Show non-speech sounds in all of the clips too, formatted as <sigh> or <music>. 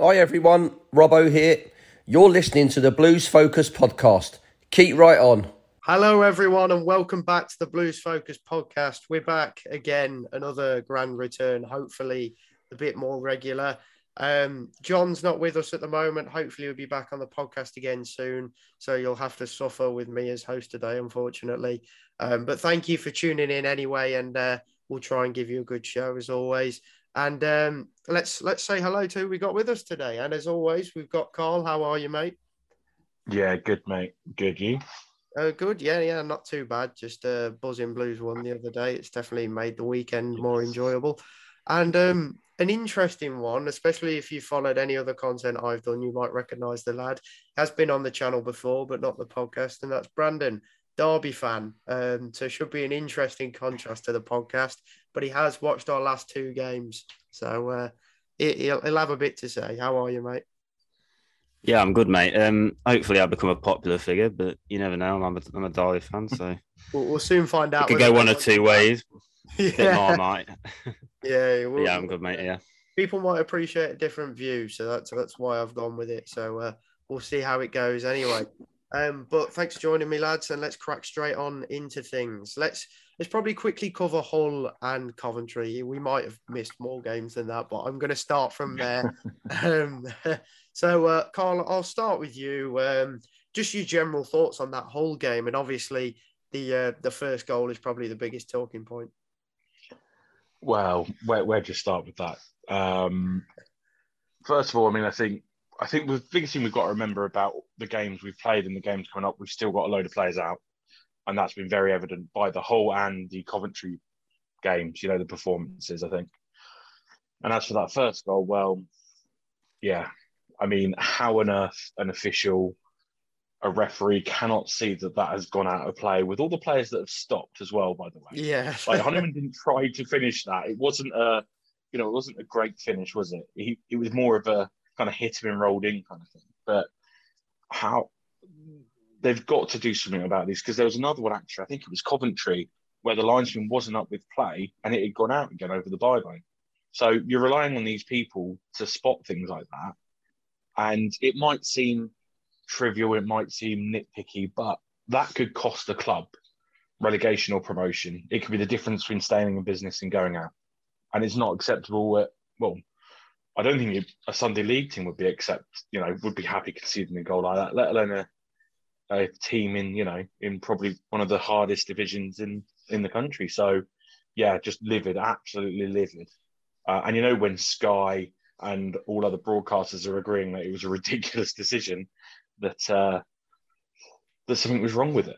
Hi everyone, Robbo here. You're listening to the Blues Focus podcast. Keep right on. Hello, everyone, and welcome back to the Blues Focus podcast. We're back again, another grand return, hopefully a bit more regular. Um, John's not with us at the moment. Hopefully, we'll be back on the podcast again soon. So you'll have to suffer with me as host today, unfortunately. Um, but thank you for tuning in anyway, and uh, we'll try and give you a good show as always. And um, let's let's say hello to who we got with us today. And as always, we've got Carl. How are you, mate? Yeah, good, mate. Good, you? Uh, good. Yeah, yeah, not too bad. Just uh, buzzing blues one the other day. It's definitely made the weekend more enjoyable. And um, an interesting one, especially if you followed any other content I've done, you might recognise the lad. Has been on the channel before, but not the podcast, and that's Brandon. Derby fan. Um, so should be an interesting contrast to the podcast. But he has watched our last two games, so uh, he'll, he'll have a bit to say. How are you, mate? Yeah, I'm good, mate. Um, hopefully, I'll become a popular figure, but you never know. I'm a, I'm a Derby fan, so <laughs> we'll, we'll soon find out. It could go one or two ways. <laughs> yeah. might. <laughs> yeah, we'll, yeah, I'm good, mate. Yeah. People might appreciate a different view, so that's that's why I've gone with it. So uh, we'll see how it goes. Anyway, um, but thanks for joining me, lads, and let's crack straight on into things. Let's let's probably quickly cover Hull and Coventry. We might have missed more games than that, but I'm going to start from <laughs> there. um, <laughs> so, uh, Carl, I'll start with you. Um, just your general thoughts on that whole game, and obviously the uh, the first goal is probably the biggest talking point. Well, where where to start with that? Um, first of all, I mean, I think I think the biggest thing we've got to remember about the games we've played and the games coming up, we've still got a load of players out, and that's been very evident by the Hull and the Coventry games. You know, the performances. I think. And as for that first goal, well, yeah, I mean, how on earth an official, a referee cannot see that that has gone out of play with all the players that have stopped as well. By the way, yeah, like Honeyman didn't try to finish that. It wasn't a, you know, it wasn't a great finish, was it? He, it was more of a kind of hit him and rolled in kind of thing. But how they've got to do something about this because there was another one actually, I think it was Coventry, where the linesman wasn't up with play and it had gone out again over the byline. So you're relying on these people to spot things like that. And it might seem trivial, it might seem nitpicky, but that could cost the club relegation or promotion. It could be the difference between staying in business and going out. And it's not acceptable at, well, I don't think a Sunday League team would be accept, you know, would be happy conceding a goal like that, let alone a, a team in, you know, in probably one of the hardest divisions in in the country. So, yeah, just livid, absolutely livid. Uh, and you know, when Sky and all other broadcasters are agreeing that it was a <laughs> ridiculous decision, that uh, that something was wrong with it.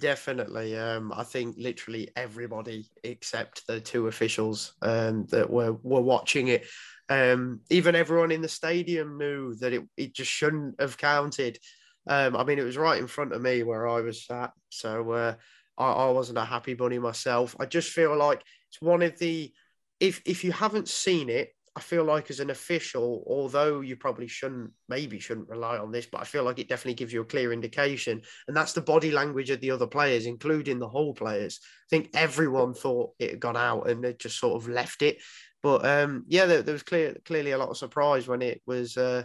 Definitely. Um, I think literally everybody except the two officials um, that were, were watching it um, even everyone in the stadium knew that it, it just shouldn't have counted. Um, I mean, it was right in front of me where I was sat. So uh, I, I wasn't a happy bunny myself. I just feel like it's one of the, if, if you haven't seen it, I feel like as an official, although you probably shouldn't, maybe shouldn't rely on this, but I feel like it definitely gives you a clear indication. And that's the body language of the other players, including the Hull players. I think everyone thought it had gone out and they just sort of left it. But um, yeah, there, there, was clear, clearly a lot of surprise when it was uh,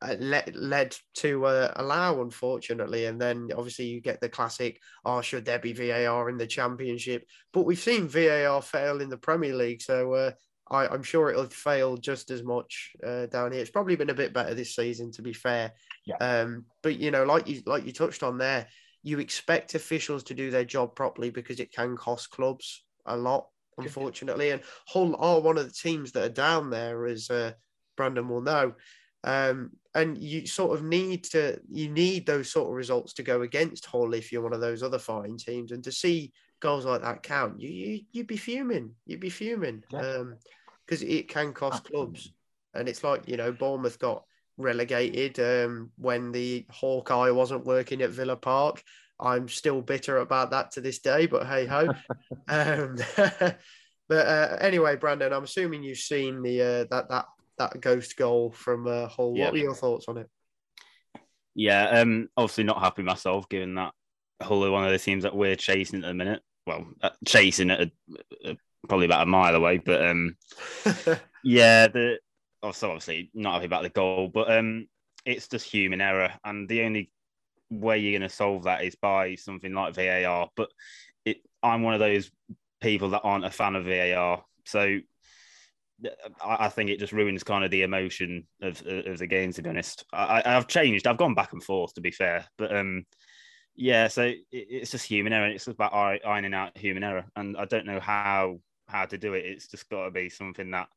uh led, led to uh, allow, unfortunately. And then obviously you get the classic, oh, should there be VAR in the Championship? But we've seen VAR fail in the Premier League. So uh, I, am sure it'll fail just as much uh, down here. It's probably been a bit better this season, to be fair. Yeah. Um, but, you know, like you, like you touched on there, you expect officials to do their job properly because it can cost clubs a lot unfortunately. And Hull are one of the teams that are down there, as uh, Brandon will know. Um, and you sort of need to you need those sort of results to go against Hull if you're one of those other fine teams, and to see goals like that count, you, you you'd be fuming, you'd be fuming, because um, it can cost clubs, and it's like you know Bournemouth got relegated um, when the Hawkeye wasn't working at Villa Park. I'm still bitter about that to this day, but hey ho. <laughs> um, <laughs> but uh, anyway, Brandon, I'm assuming you've seen the uh, that that that ghost goal from uh, Hull. What were your thoughts on it? Yeah, um, obviously not happy myself, given that Hull are one of the teams that we're chasing at the minute. Well, uh, chasing at probably about a mile away, but um, <laughs> yeah, the also obviously not happy about the goal, but um, it's just human error, and the only way you're going to solve that is by something like VAR. But it, I'm one of those people that aren't a fan of VAR, so I, think it just ruins kind of the emotion of, of the game. To be honest, I, have changed. I've gone back and forth. To be fair, but um, yeah. So it, it's just human error. It's about ironing out human error, and I don't know how how to do it. It's just got to be something that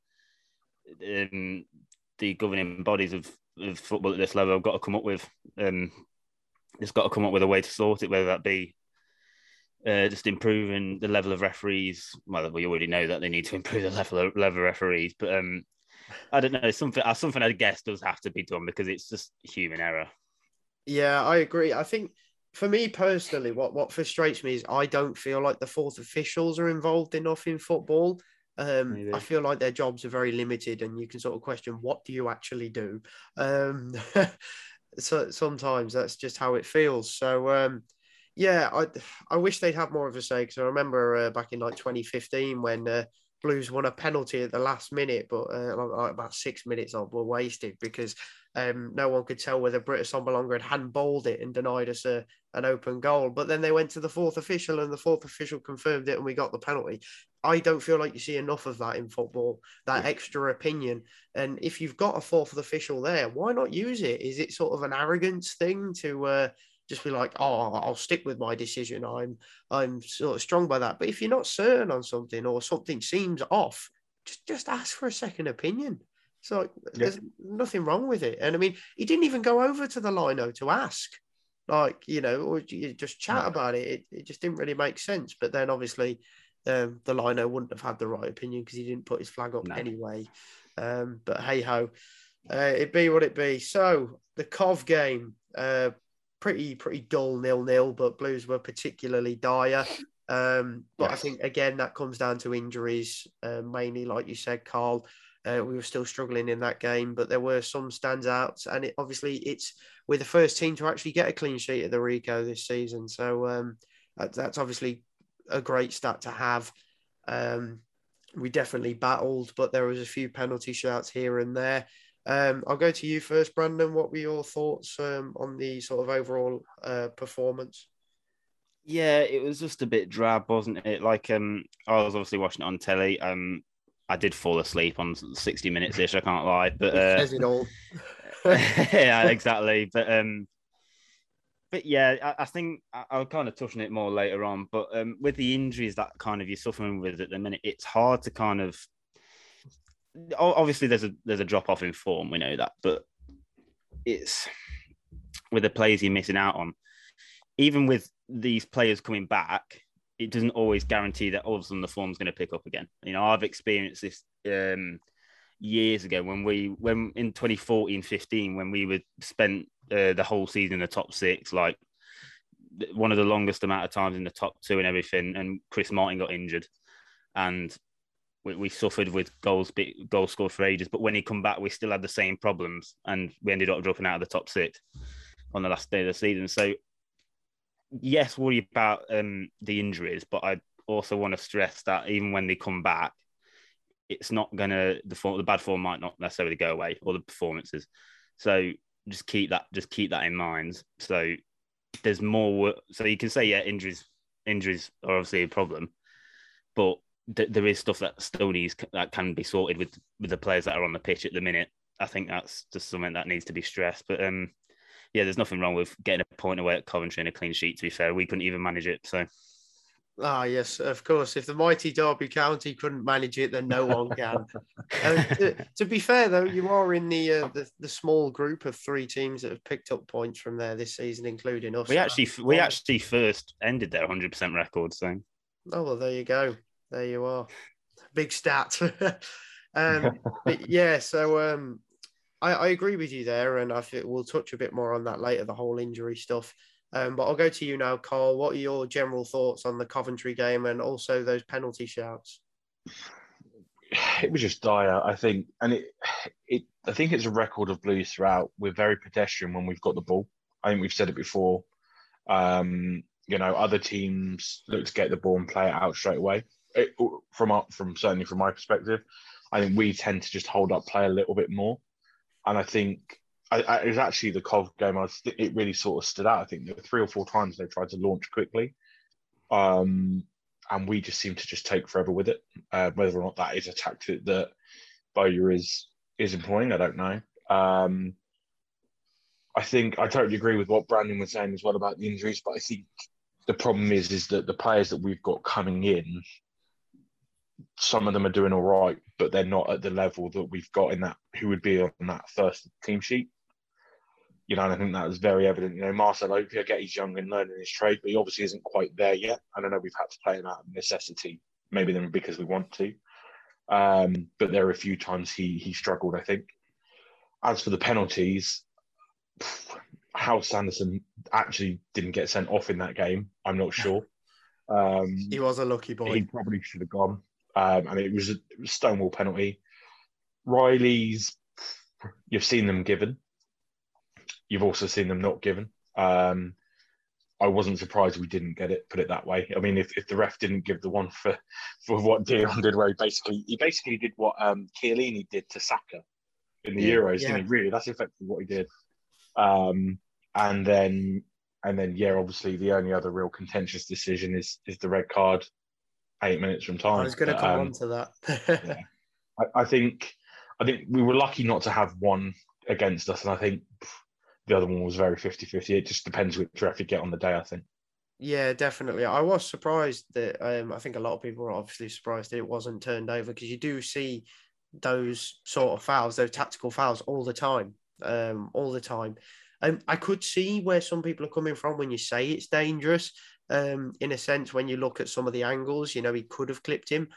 um, the governing bodies of, of football at this level have got to come up with. Um, it's got to come up with a way to sort it, whether that be uh, just improving the level of referees. Well, we already know that they need to <laughs> improve the level of, level of referees, but um, I don't know something. Uh, something I guess does have to be done because it's just human error. Yeah, I agree. I think for me personally, what what frustrates me is I don't feel like the fourth officials are involved enough in football. Um, I feel like their jobs are very limited, and you can sort of question what do you actually do. Um, <laughs> so sometimes that's just how it feels. So um, yeah, I I wish they'd have more of a say because I remember uh, back in like 2015 when uh, Blues won a penalty at the last minute, but uh, like about six minutes of were wasted because um, no one could tell whether Britt Assombalonga had handballed it and denied us a, an open goal. But then they went to the fourth official and the fourth official confirmed it and we got the penalty. I don't feel like you see enough of that in football, that extra opinion. And if you've got a fourth official there, why not use it? Is it sort of an arrogance thing to uh, just be like, oh, I'll stick with my decision. I'm I'm sort of strong by that. But if you're not certain on something or something seems off, just just ask for a second opinion. So yeah. there's nothing wrong with it. And I mean, he didn't even go over to the lino to ask, like you know, or just chat no. about it. it. It just didn't really make sense. But then obviously, um, the lino wouldn't have had the right opinion because he didn't put his flag up no. anyway. Um, but hey ho, uh, it be what it be. So the Cov game. Uh, pretty pretty dull nil nil, but Blues were particularly dire. Um, but yes. I think again that comes down to injuries, uh, mainly like you said, Carl. Uh, we were still struggling in that game, but there were some standouts, and it, obviously it's we're the first team to actually get a clean sheet at the Ricoh this season, so um, that, that's obviously a great stat to have. Um, we definitely battled, but there was a few penalty shouts here and there. Um, I'll go to you first, Brandon. What were your thoughts um, on the sort of overall uh, performance? Yeah, it was just a bit drab, wasn't it? Like, um, I was obviously watching it on telly. Um, I did fall asleep on sixty minutes ish. I can't lie, but uh, it all. <laughs> yeah, exactly. But um, but yeah, I, I think I, will kind of touch on it more later on. But um, with the injuries that kind of you're suffering with at the minute, it's hard to kind of obviously there's a there's a drop off in form. We know that, but it's with the players you're missing out on. Even with these players coming back, it doesn't always guarantee that all of a sudden the form's going to pick up again. You know, I've experienced this um, years ago when we when in 2014 15 when we would spent uh, the whole season in the top six like one of the longest amount of times in the top two and everything and chris martin got injured and we, we suffered with goals goals scored for ages. But when he come back, we still had the same problems, and we ended up dropping out of the top six on the last day of the season. So yes, worry about um, the injuries, but I also want to stress that even when they come back, it's not gonna the form, the bad form might not necessarily go away or the performances. So just keep that just keep that in mind. So there's more. So you can say yeah, injuries injuries are obviously a problem, but th- there is stuff that still needs that can be sorted with with the players that are on the pitch at the minute. I think that's just something that needs to be stressed. But um, yeah, there's nothing wrong with getting a point away at Coventry and a clean sheet. To be fair, we couldn't even manage it. So Ah, yes, of course. If the mighty Derby County couldn't manage it, then no one can. <laughs> uh, to, to, be fair, though, you are in the, uh, the the small group of three teams that have picked up points from there this season, including us. We actually we actually first ended their 100 percent record. So, oh well, there you go. There you are. Big stat. <laughs> um, <laughs> yeah, so um, I, I agree with you there, and I think we'll touch a bit more on that later. The whole injury stuff. Um, but I'll go to you now, Carl. What are your general thoughts on the Coventry game and also those penalty shouts? <sighs> It was just dire, I think, and it, it. I think it's a record of Blues throughout. We're very pedestrian when we've got the ball. I think we've said it before. Um, you know, other teams look to get the ball and play it out straight away. It, from from certainly from my perspective, I think we tend to just hold up play a little bit more, and I think I, I, it was actually the Cov game. I was, it really sort of stood out. I think there were three or four times they tried to launch quickly, um, and we just seemed to just take forever with it. Uh, whether or not that is a tactic that Bowyer is is employing, I don't know. Um, I think I totally agree with what Brandon was saying as well about the injuries, but I think the problem is is that the players that we've got coming in, some of them are doing all right, but they're not at the level that we've got in that who would be on that first team sheet you know, and I think that was very evident. You know, Marcel Opia, get he's young and learning his trade, but he obviously isn't quite there yet. I don't know we've had to play him out of necessity, maybe then because we want to. Um, but there are a few times he he struggled, I think. As for the penalties, how Sanderson actually didn't get sent off in that game, I'm not <laughs> sure. Um, he was a lucky boy. He probably should have gone. Um, and it was a stonewall penalty. Riley's, you've seen them given. You've also seen them not given. Um, I wasn't surprised we didn't get it. Put it that way. I mean, if, if the ref didn't give the one for <laughs> for what Dion did, where he basically he basically did what um Chiellini did to Saka in the yeah, Euros, yeah. didn't he? Really, that's effectively what he did. Um, and then and then yeah, obviously the only other real contentious decision is is the red card, eight minutes from time. I was going to come um, on to that. <laughs> yeah. I, I, think I think we were lucky not to have one against us, and I think the other one was very 50 50. It just depends which you get on the day, I think. Yeah, definitely. I was surprised that um, I think a lot of people were obviously surprised that it wasn't turned over because you do see those sort of fouls, those tactical fouls, all the time, um, all the time. Um, I could see where some people are coming from when you say it's dangerous. Um, in a sense, when you look at some of the angles, you know, he could have clipped him,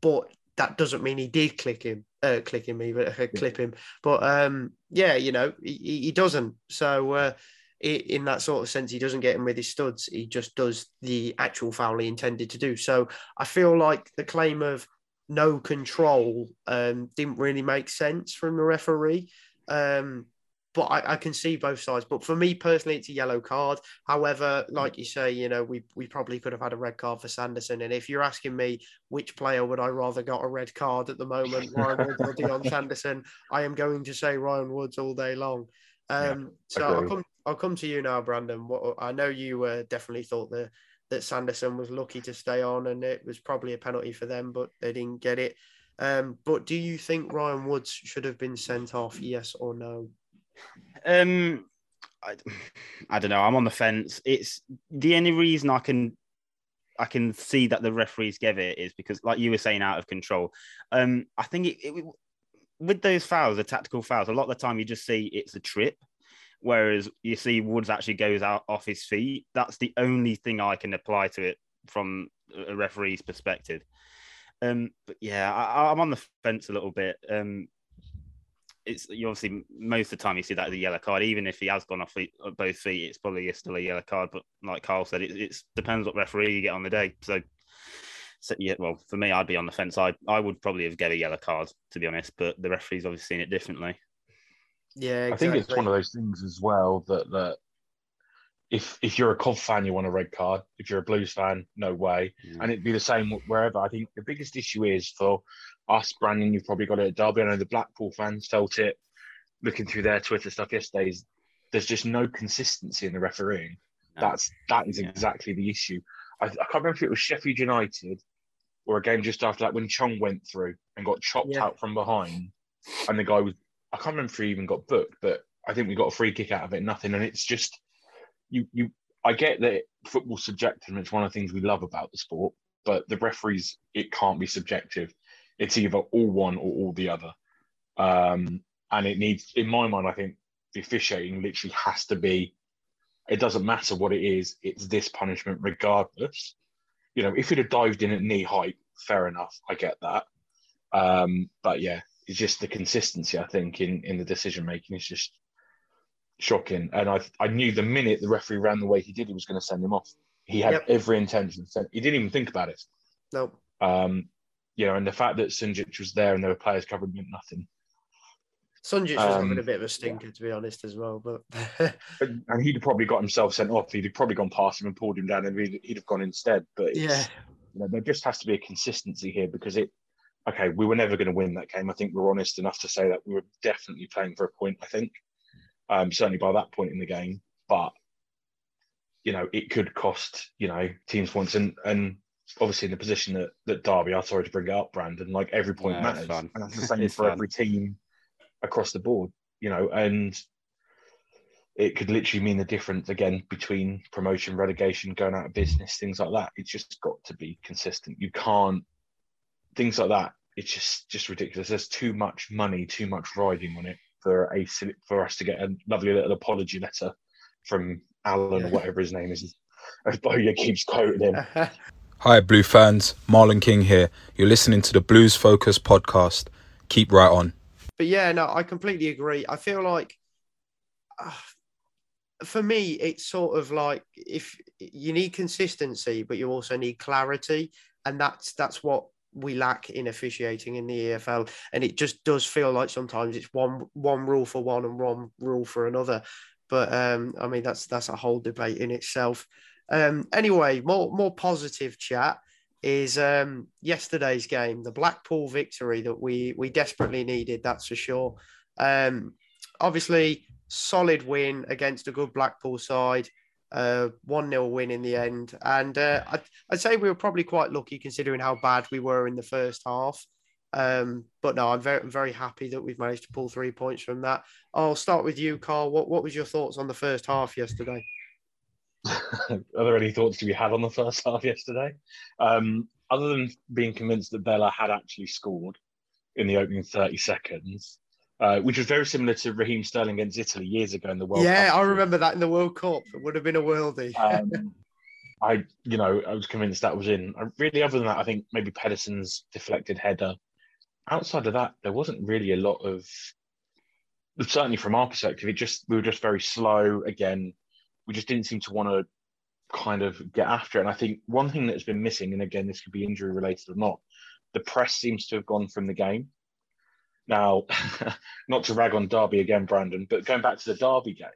but that doesn't mean he did click him, uh, click him even, uh, <laughs> clip him. But um, yeah, you know, he, he doesn't. So uh, in that sort of sense, he doesn't get him with his studs. He just does the actual foul he intended to do. So I feel like the claim of no control um, didn't really make sense from the referee. Um, but I, I, can see both sides. But for me personally, it's a yellow card. However, like you say, you know, we we probably could have had a red card for Sanderson. And if you're asking me which player would I rather got a red card at the moment, <laughs> Ryan Woods or Dion Sanderson, I am going to say Ryan Woods all day long. Um, yeah, so I'll come I'll come to you now, Brandon. What I know you uh, definitely thought that that Sanderson was lucky to stay on, and it was probably a penalty for them, but they didn't get it. Um, but do you think Ryan Woods should have been sent off? Yes or no? Um, I, I don't know. I'm on the fence. It's the only reason I can I can see that the referees gave it is because, like you were saying, out of control. Um, I think it, it, with those fouls, the tactical fouls, a lot of the time you just see it's a trip, whereas you see Woods actually goes out off his feet. That's the only thing I can apply to it from a referee's perspective. Um, but yeah, I, am on the fence a little bit. Um, it's you obviously most of the time you see that as a yellow card. Even if he has gone off feet, both feet, it's probably still a yellow card. But like Carl said, it it's, depends what referee you get on the day. So, so, yeah, well, for me, I'd be on the fence. I I would probably have get a yellow card to be honest, but the referee's obviously seen it differently. Yeah, exactly. I think it's one of those things as well that that if if you're a Cov fan, you want a red card. If you're a Blues fan, no way. Mm. And it'd be the same wherever. I think the biggest issue is for us, Brandon. You've probably got it at Derby. I know the Blackpool fans felt it. Looking through their Twitter stuff yesterday, there's just no consistency in the refereeing. No. That's that is yeah. exactly the issue. I, I, can't remember if it was Sheffield United or a game just after that when Chong went through and got chopped yeah. out from behind, and the guy was I can't remember if he even got booked, but I think we got a free kick out of it, nothing. And it's just you you I get that football's subjective and it's one of the things we love about the sport, but the referees, it can't be subjective. It's either all one or all the other. Um, and it needs, in my mind, I think the officiating literally has to be, it doesn't matter what it is, it's this punishment regardless. You know, if it had dived in at knee height, fair enough. I get that. Um, but yeah, it's just the consistency, I think, in, in the decision making is just shocking. And I I knew the minute the referee ran the way he did, he was going to send him off. He had Yep. every intention. He didn't even think about it. No. Um, you know, and the fact that Sunjic was there and there were players covered meant nothing. Sunjic was having Um, a bit of a stinker, to be honest, as well. But <laughs> But, and he'd probably got himself sent off. He'd have probably gone past him and pulled him down, and he'd, he'd have gone instead. But yeah, you know, there just has to be a consistency here because it. Okay, we were never going to win that game. I think we're honest enough to say that we were definitely playing for a point. I think, um, certainly by that point in the game, but you know, it could cost you know teams points, and and obviously in the position that that Derby are. Sorry to bring it up, Brandon. Like every point it's matters, and that's the same for fine. every team across the board. You know, and it could literally mean the difference again between promotion, relegation, going out of business, things like that. It's just got to be consistent. You can't things like that. It's just just ridiculous. There's too much money, too much riding on it for a for us to get a lovely little apology letter from Alan or whatever his name is. As Bowyer keeps quoting him. <laughs> Hi, Blue fans. Marlon King here. You're listening to the Blues Focus podcast. Keep right on. but yeah, no, I completely agree. I feel like uh, for me, it's sort of like if you need consistency, but you also need clarity, and that's that's what we lack in officiating in the EFL. And it just does feel like sometimes it's one one rule for one and one rule for another. But um, I mean, that's that's a whole debate in itself. Um, anyway, more more positive chat is um, yesterday's game, the Blackpool victory that we we desperately needed. That's for sure. Um, obviously, solid win against a good Blackpool side. Uh, one 0 win in the end, and uh, I'd, I'd say we were probably quite lucky considering how bad we were in the first half. Um, but no, I'm very very happy that we've managed to pull three points from that. I'll start with you, Carl. What what was your thoughts on the first half yesterday? <laughs> Are there any thoughts to be had on the first half yesterday? Um, other than being convinced that Bela had actually scored in the opening 30 seconds, uh, which was very similar to Raheem Sterling against Italy years ago in the World Cup. yeah, Cup. I remember that in the World Cup. It would have been a worldie. Um, I, you know, I was convinced that was in. I, really, other than that, I think maybe Pedersen's deflected header. Outside of that, there wasn't really a lot of. Certainly, from our perspective, it just we were just very slow. Again, we just didn't seem to want to kind of get after it. And I think one thing that's been missing, and again, this could be injury related or not, the press seems to have gone from the game. Now, <laughs> not to rag on Derby again, Brandon, but going back to the Derby game,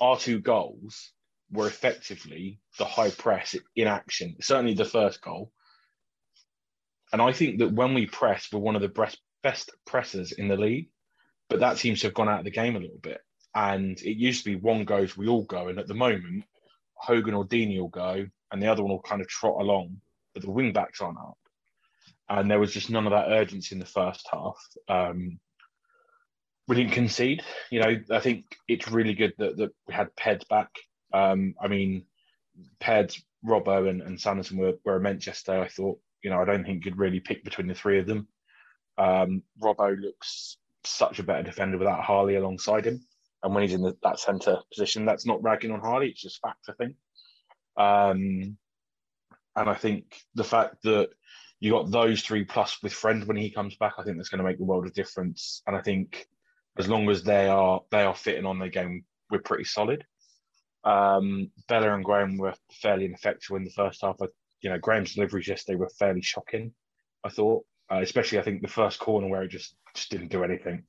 our two goals were effectively the high press in action, certainly the first goal. And I think that when we press, we're one of the best, pressers in the league, but that seems to have gone out of the game a little bit. And it used to be one goes, we all go. And at the moment, Hogan or Deeney will go, and the other one will kind of trot along, but the wing backs aren't up. And there was just none of that urgency in the first half. Um, we didn't concede. You know, I think it's really good that, that we had Peds back. Um, I mean, Peds, Robbo, and, and Sanderson were, were immense yesterday. I thought, you know, I don't think you could really pick between the three of them. Um, Robbo looks such a better defender without Harlee alongside him. And when he's in the, that centre position, that's not ragging on Harlee, it's just fact, I think. Um, and I think the fact that you got those three plus with Friend when he comes back, I think that's going to make the world of difference. And I think as long as they are they are fitting on their game, we're pretty solid. Um, Bela and Graham were fairly ineffectual in the first half. You know, Graham's deliveries yesterday were fairly shocking. I thought, uh, especially I think the first corner where he just just didn't do anything.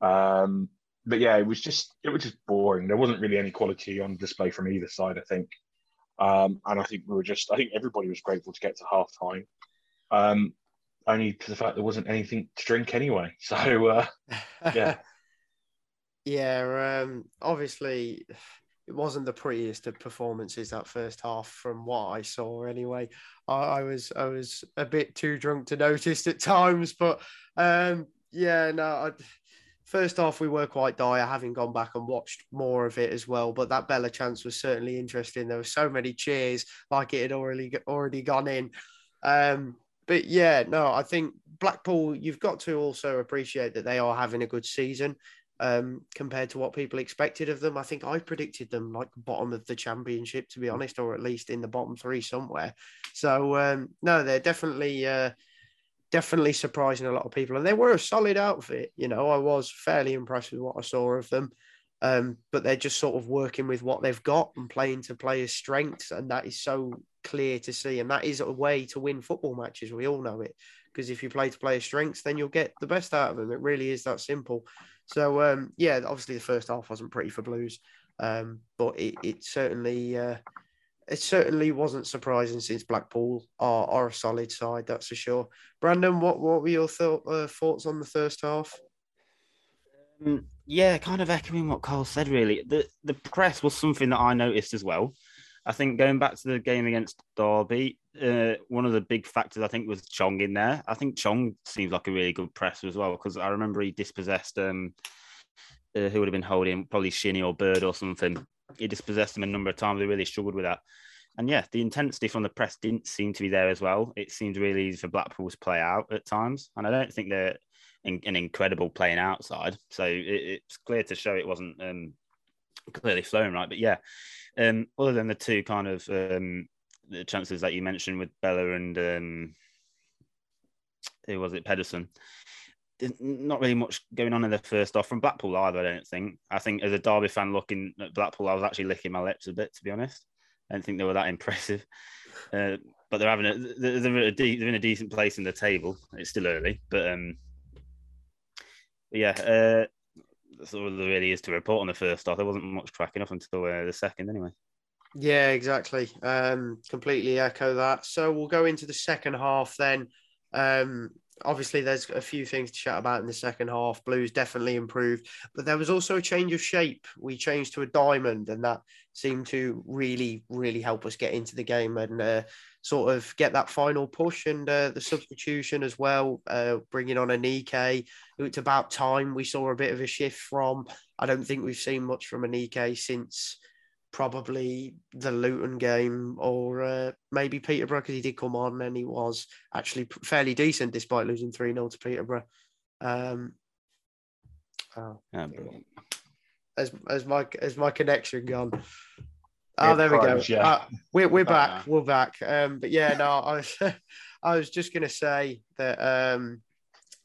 Um, but yeah, it was just it was just boring. There wasn't really any quality on display from either side. I think, um, and I think we were just I think everybody was grateful to get to half time. Um, only to the fact there wasn't anything to drink anyway. <laughs> So uh, yeah. <laughs> yeah, um, obviously it wasn't the prettiest of performances that first half from what I saw anyway. I, I was I was a bit too drunk to <laughs> notice at times, but um, yeah, no, I, first half we were quite dire, having gone back and watched more of it as well. But that Bela chance was certainly interesting. There were so many cheers, like it had already already gone in. Um, but yeah, no, I think Blackpool. You've got to also appreciate that they are having a good season um, compared to what people expected of them. I think I predicted them like bottom of the championship, to be honest, or at least in the bottom three somewhere. So um, no, they're definitely. Uh, definitely surprising a lot of people. And they were a solid outfit. You know, I was fairly impressed with what I saw of them. Um, but they're just sort of working with what they've got and playing to players' strengths. And that is so clear to see. And that is a way to win football matches. We all know it. Because if you play to players' strengths, then you'll get the best out of them. It really is that simple. So, um, yeah, obviously the first half wasn't pretty for Blues. Um, but it, it certainly uh, it certainly wasn't surprising since Blackpool are, are a solid side, that's for sure. Brandon, what, what were your th- uh, thoughts on the first half? Um, yeah, kind of echoing what Carl said, really. The, the press was something that I noticed as well. I think going back to the game against Derby, uh, one of the big factors I think was Chong in there. I think Chong seems like a really good presser as well because I remember he dispossessed um, uh, who would have been holding probably Shinnie or Bird or something he dispossessed them a number of times. They really struggled with that. And yeah, the intensity from the press didn't seem to be there as well. It seemed really easy for Blackpool to play out at times. And I don't think they're an incredible playing outside. So it, it's clear to show it wasn't um, clearly flowing right. But yeah, um, other than the two kind of um, the chances that you mentioned with Bela and um, who was it, Pedersen, not really much going on in the first off from Blackpool either. I don't think. I think as a Derby fan looking at Blackpool, I was actually licking my lips a bit to be honest. I don't think they were that <laughs> impressive. Uh, but they're having a they're, a de- they're in a decent place in the table. It's still early, but um, yeah, uh, that's all there really is to report on the first half. There wasn't much cracking up until uh, the second, anyway. Yeah, exactly. Um, completely echo that. So we'll go into the second half then. Um, obviously there's a few things to chat about in the second half. Blues definitely improved, but there was also a change of shape. We changed to a diamond, and that seemed to really, really help us get into the game and uh, sort of get that final push. And uh, the substitution as well, uh, bringing on a Aneke. It's about time we saw a bit of a shift from. I don't think we've seen much from Aneke since probably the Luton game or uh, maybe Peterborough because he did come on and he was actually fairly decent despite losing 3 0 to Peterborough. Um, oh, as, as, my, as my connection gone. Oh, there we go. Yeah. Uh, we're we're back. We're back. Um, but yeah, no, I was <laughs> I was just gonna say that um,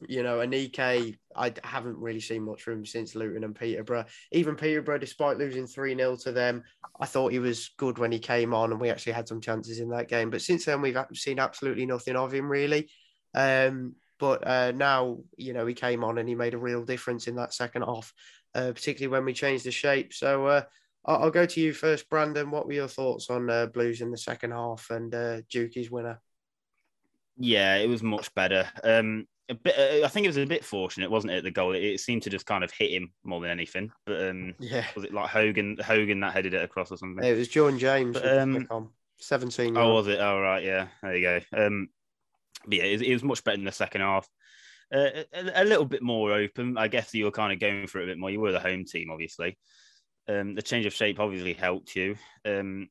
you know, Aneke, I haven't really seen much from him since Luton and Peterborough. Even Peterborough, despite losing 3 0 to them, I thought he was good when he came on and we actually had some chances in that game. But since then, we've seen absolutely nothing of him, really. Um, but uh, now, you know, he came on and he made a real difference in that second half, uh, particularly when we changed the shape. So uh, I'll, go to you first, Brandon. What were your thoughts on uh, Blues in the second half and uh, winner? Yeah, it was much better. Um, a bit. Uh, I think it was a bit fortunate, wasn't it? The goal. It, it, seemed to just kind of hit him more than anything. But um, yeah, was it like Hogan? Hogan that headed it across or something? it was John James. But, um, seventeen. Oh, was it? Oh, right. Yeah. There you go. Um, but yeah, it, it was much better in the second half. Uh, a, a, little bit more open. I guess you were kind of going for it a bit more. You were the home team, obviously. Um, the change of shape obviously helped you. Um,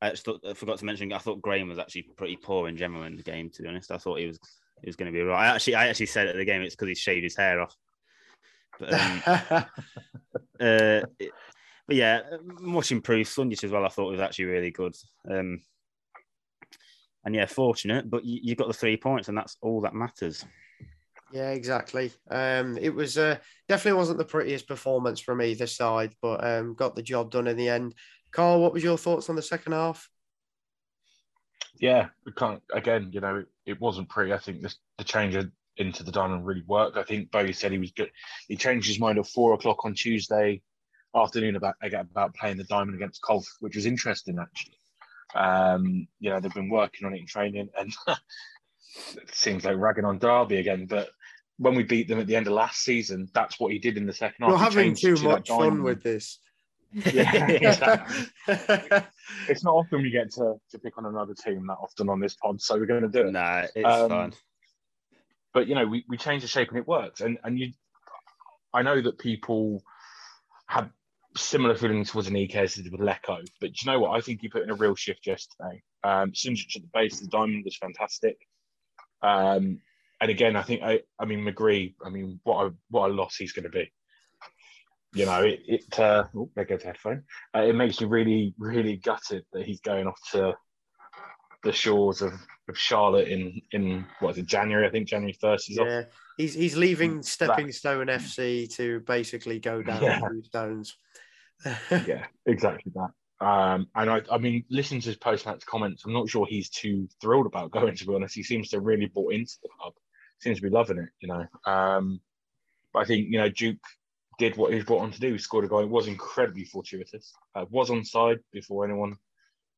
I, thought, I forgot to mention. I thought Graham was actually pretty poor in general in the game. To be honest, I thought he was it was going to be right. I actually, I actually said at the game it's because he shaved his hair off. But, um, <laughs> uh, but yeah, much improved. Sunjic as well. I thought was actually really good. Um, and yeah, fortunate, but you, you got the three points, and that's all that matters. Yeah, exactly. Um, it was uh, definitely wasn't the prettiest performance from either side, but um, got the job done in the end. Carl, what was your thoughts on the second half? yeah, we can't again. You know, it, wasn't pretty. I think this, the change into the diamond really worked. I think Bowyer said he was good. He changed his mind at four o'clock on Tuesday afternoon about about playing the diamond against Colf, which was interesting actually. Um, you know, they've been working on it in training, and <laughs> it seems like ragging on Derby again. But when we beat them at the end of last season, that's what he did in the second half. You're having too much fun with this. Yeah, <laughs> <laughs> exactly. <laughs> it's not often we get to, to pick on another team that often on this pod, so we're going to do it. Nah, it's um, fun. But you know, we, we change the shape and it works. And and you, I know that people have similar feelings towards Aneke as they did with Leko, but do you know what? I think he put in a real shift yesterday. Um, Sunjic at the base of the diamond was fantastic. Um, and again, I think I, I mean McGree. I mean, what a what a loss he's going to be. You know, it. it uh, oh, there goes the headphone. Uh, it makes you really, really gutted that he's going off to the shores of, of Charlotte in in what is it January? I think January first is off. Yeah, he's he's leaving Stepping Stone FC to basically go down Yeah. stones. <laughs> yeah, exactly that. Um, and I, I mean, listening to his post-match comments, I'm not sure he's too thrilled about going. To be honest, he seems to really bought into the club. Seems to be loving it, you know. Um, but I think you know Duke did what he was brought on to do. He scored a goal. It was incredibly fortuitous. Uh, was onside before anyone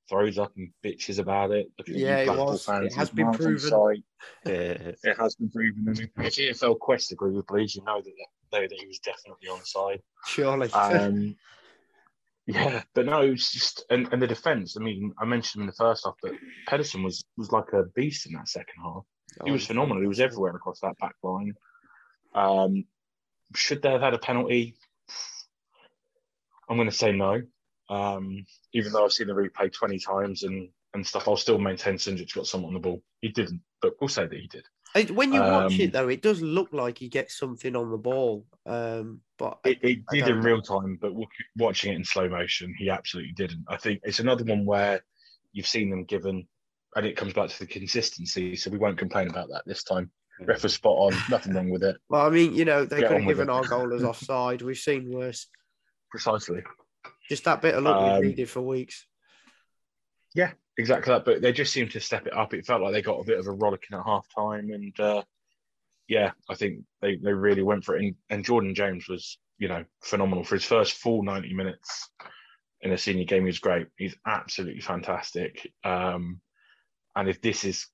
throws up and bitches about it. Looking at you Yeah, it was. fans, It has been proven. <laughs> Yeah. It has been proven. And if EFL Quest agree with Bleach, you know that, that he was definitely onside. Surely. Um, <laughs> yeah, but no, it's just and, and the defense. I mean, I mentioned in the first half, but Pedersen was was like a beast in that second half. He was phenomenal. He was everywhere across that back line. Um, should they have had a penalty? I'm going to say no. Um, even though I've seen the replay 20 times and, and stuff, I'll still maintain Sunjic got someone on the ball. He didn't, but we'll say that he did. When you watch Um, it though, it does look like he gets something on the ball. Um, but It, it I did don't in real time, but watching it in slow motion, he absolutely didn't. I think it's another one where you've seen them given, and it comes back to the consistency. So we won't complain about that this time. Ref was spot on, nothing wrong with it. well, I mean, you know, they Get could have given it. our goal as offside. We've seen worse. Precisely. Just that bit of luck Um, we needed for weeks. Yeah, exactly that. But they just seemed to step it up. It felt like they got a bit of a rollicking at half time. And uh, yeah, I think they, they really went for it. And, and Jordan James was, you know, phenomenal for his first full 90 minutes in a senior game. He was great. He's absolutely fantastic. Um, and if this is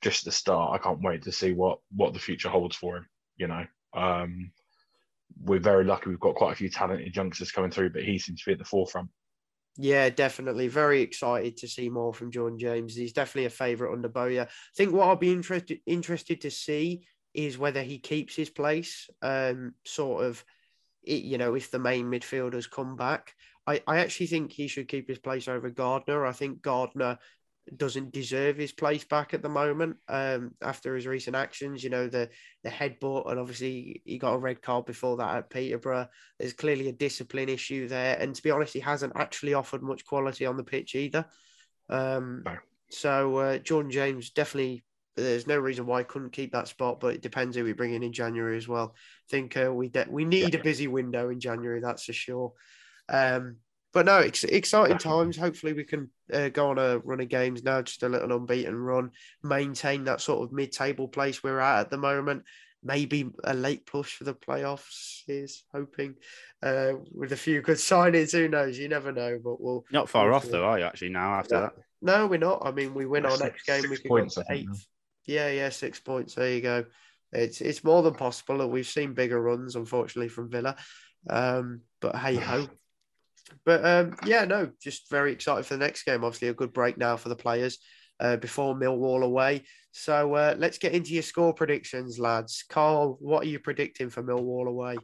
just the start, I can't wait to see what, what the future holds for him. You know, um, we're very lucky. We've got quite a few talented youngsters coming through, but he seems to be at the forefront. Yeah, definitely. Very excited to see more from John James. He's definitely a favourite under Bowyer. I think what I'll be interested interested to see is whether he keeps his place. Um, sort of, you know, if the main midfielders come back, I, I actually think he should keep his place over Gardner. I think Gardner doesn't deserve his place back at the moment um, after his recent actions. You know, the the headbutt, and obviously he got a red card before that at Peterborough. There's clearly a discipline issue there, and to be honest, he hasn't actually offered much quality on the pitch either. Um, No. So uh, Jordan James definitely. There's no reason why he couldn't keep that spot, but it depends who we bring in in January as well. I think uh, we de- we need a busy window in January, that's for sure. Um, but no, ex- exciting times. Hopefully, we can uh, go on a run of games now, just a little unbeaten run, maintain that sort of mid-table place we're at at the moment. Maybe a late push for the playoffs is hoping uh, with a few good <laughs> signings. Who knows? You never know, but we'll Not far we'll off though, are you actually now after Yeah. that? No, we're not. I mean, we win We're our six- next game, we six could points, go to think, Yeah, yeah, six points. There you go. It's it's more than possible. and We've seen bigger runs, unfortunately, from Villa. Um, but hey ho. But um, yeah, no, just very excited for the next game. Obviously, a good break now for the players uh, before Millwall away. So uh, let's get into your score predictions, lads. Carl, what are you predicting for Millwall away?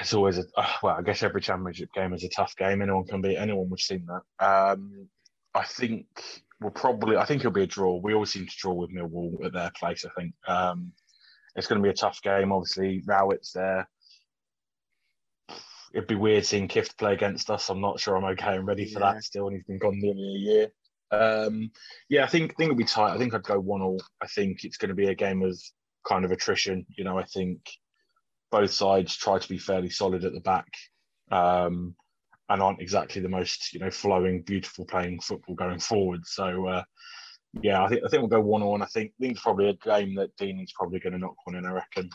it's always a uh, well. I guess every championship game is a tough game. Anyone can beat anyone. We've seen that. Um, I think we'll probably. I think it'll be a draw. We always seem to draw with Millwall at their place. I think um, it's going to be a tough game. Obviously, Rowett's there. It'd be weird seeing Kift play against us. I'm not sure I'm okay and ready for Yeah. that still, and he's been gone nearly a year. Um, yeah, I think think it'll be tight. I think I'd go one all. I think it's going to be a game of kind of attrition. You know, I think both sides try to be fairly solid at the back um, and aren't exactly the most you know flowing, beautiful playing football going forward. So uh, yeah, I think I think we'll go one all, and I think I think it's probably a game that Dean is probably going to knock one in. I reckon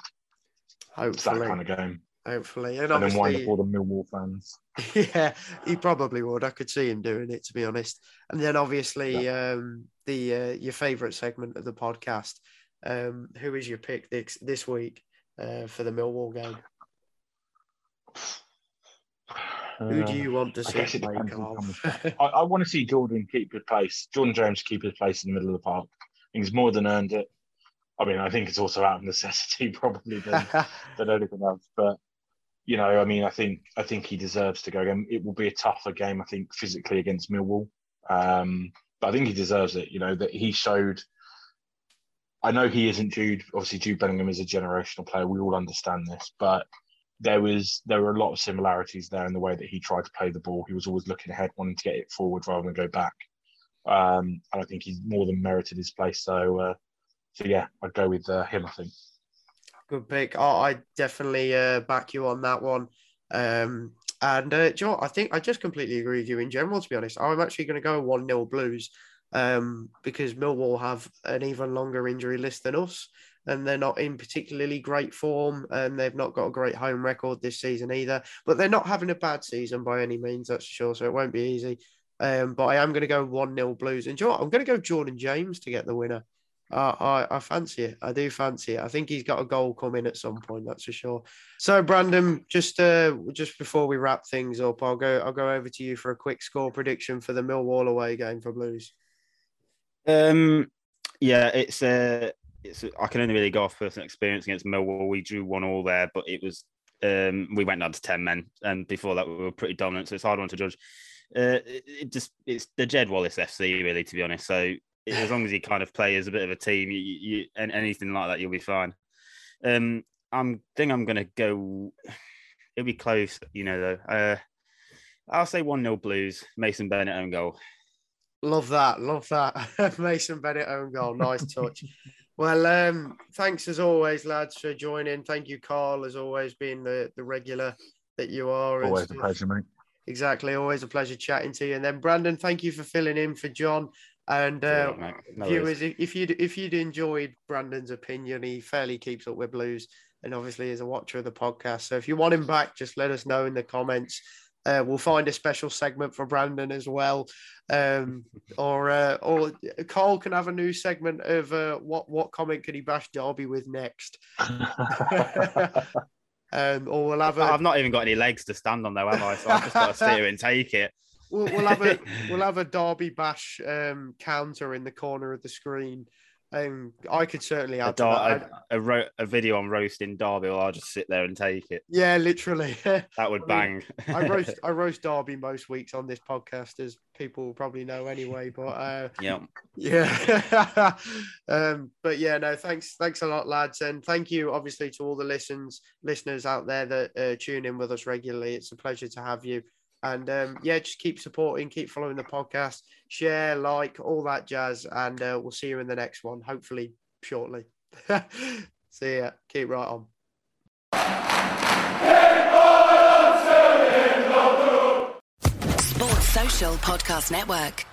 it's that kind of game, hopefully, and and then wind up all the Millwall fans. <laughs> yeah, he probably would. I could see him doing it, to be honest. And then obviously, um, the uh, your favourite segment of the podcast. Um, who is your pick this this week uh, for the Millwall game? Who do Uh, you want to see guess it play, depends who Carl? comes I, I want to see Jordan keep his place. Jordan James keep his place in the middle of the park. I think he's more than earned it. I mean, I think it's also out of necessity <laughs> probably than, <laughs> than anything else. But you know, I mean, I think I think he deserves to go again. It will be a tougher game, I think, physically against Millwall. Um, but I think he deserves it. You know that he showed. I know he isn't Jude. Obviously, Jude Bellingham is a generational player. We all understand this, but there was there were a lot of similarities there in the way that he tried to play the ball. He was always looking ahead, wanting to get it forward rather than go back. Um, and I think he's more than merited his place. So, uh, so yeah, I'd go with uh, him. I think. Good pick. I definitely uh, back you on that one. Um, and uh, Joe, I think I just completely agree with you in general. To be honest, I'm actually going to go one 0 Blues um, because Millwall have an even longer injury list than us and they're not in particularly great form and they've not got a great home record this season either. But they're not having a bad season by any means, that's for sure. So it won't be easy. Um, but I am going to go 1 0 Blues. And Joe, I'm going to go Jordan James to get the winner. Uh, I, I fancy it. I do fancy it. I think he's got a goal coming at some point. That's for sure. So, Brandon, just uh, just before we wrap things up, I'll go. I'll go over to you for a quick score prediction for the Millwall away game for Blues. Um, yeah, it's uh, it's I can only really go off personal experience against Millwall. We drew one all there, but it was um, we went down to ten men, and before that we were pretty dominant. So it's hard one to judge. Uh, it, it just it's the Jed Wallace FC really, to be honest. So as long as you kind of play as a bit of a team, you, you and anything like that, you'll be fine. Um, I'm think I'm gonna go. It'll be close, you know. Though uh, I'll say one 0 Blues. Mason Bennett own goal. Love that, love that. <laughs> Mason Bennett own goal. Nice touch. <laughs> Well, um, thanks as always, lads, for joining. Thank you, Carl, as always, being the, the regular that you are. Always a pleasure, mate. Exactly. Always a pleasure chatting to you. And then, Brandon, thank you for filling in for John. And uh, no viewers, worries. if you'd if you'd enjoyed Brandon's opinion, he fairly keeps up with Blues, and obviously is a watcher of the podcast. So if you want him back, just let us know in the comments. Uh, we'll find a special segment for Brandon as well, um, <laughs> or uh, or Carl can have a new segment of uh, what what comment can he bash Derby with next. <laughs> <laughs> um, or we'll have. A... I've not even got any legs to stand on though, am I? So I've just got to sit here and take it. We'll, we'll have a <laughs> we'll have a Derby bash um, counter in the corner of the screen. Um, I could certainly add a, dar- a, a, ro- a, video on roasting Derby, or I'll just sit there and take it. Yeah, literally. <laughs> that would I mean, bang. I roast <laughs> I roast Derby most weeks on this podcast, as people probably know anyway. But uh, yeah, yeah. um, but yeah, no, thanks, thanks a lot, lads, and thank you, obviously, to all the listens listeners out there that uh, tune in with us regularly. It's a pleasure to have you. And um, yeah, just keep supporting, keep following the podcast, share, like, all that jazz. And uh, we'll see you in the next one, hopefully shortly. <laughs> see ya. Keep right on. Sports Social Podcast Network.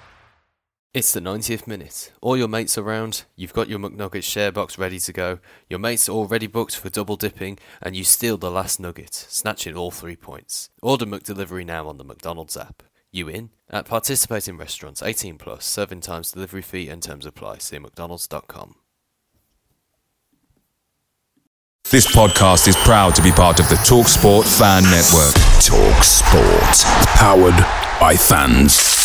It's the 90th minute. All your mates are around, you've got your McNuggets share box ready to go, your mates are already booked for double dipping, and you steal the last nugget, snatching all three points. Order McDelivery now on the McDonald's app. You in? At participating restaurants, 18 plus, serving times, delivery fee, and terms apply. See McDonald's.com. This podcast is proud to be part of the TalkSport Fan Network. TalkSport, powered by fans.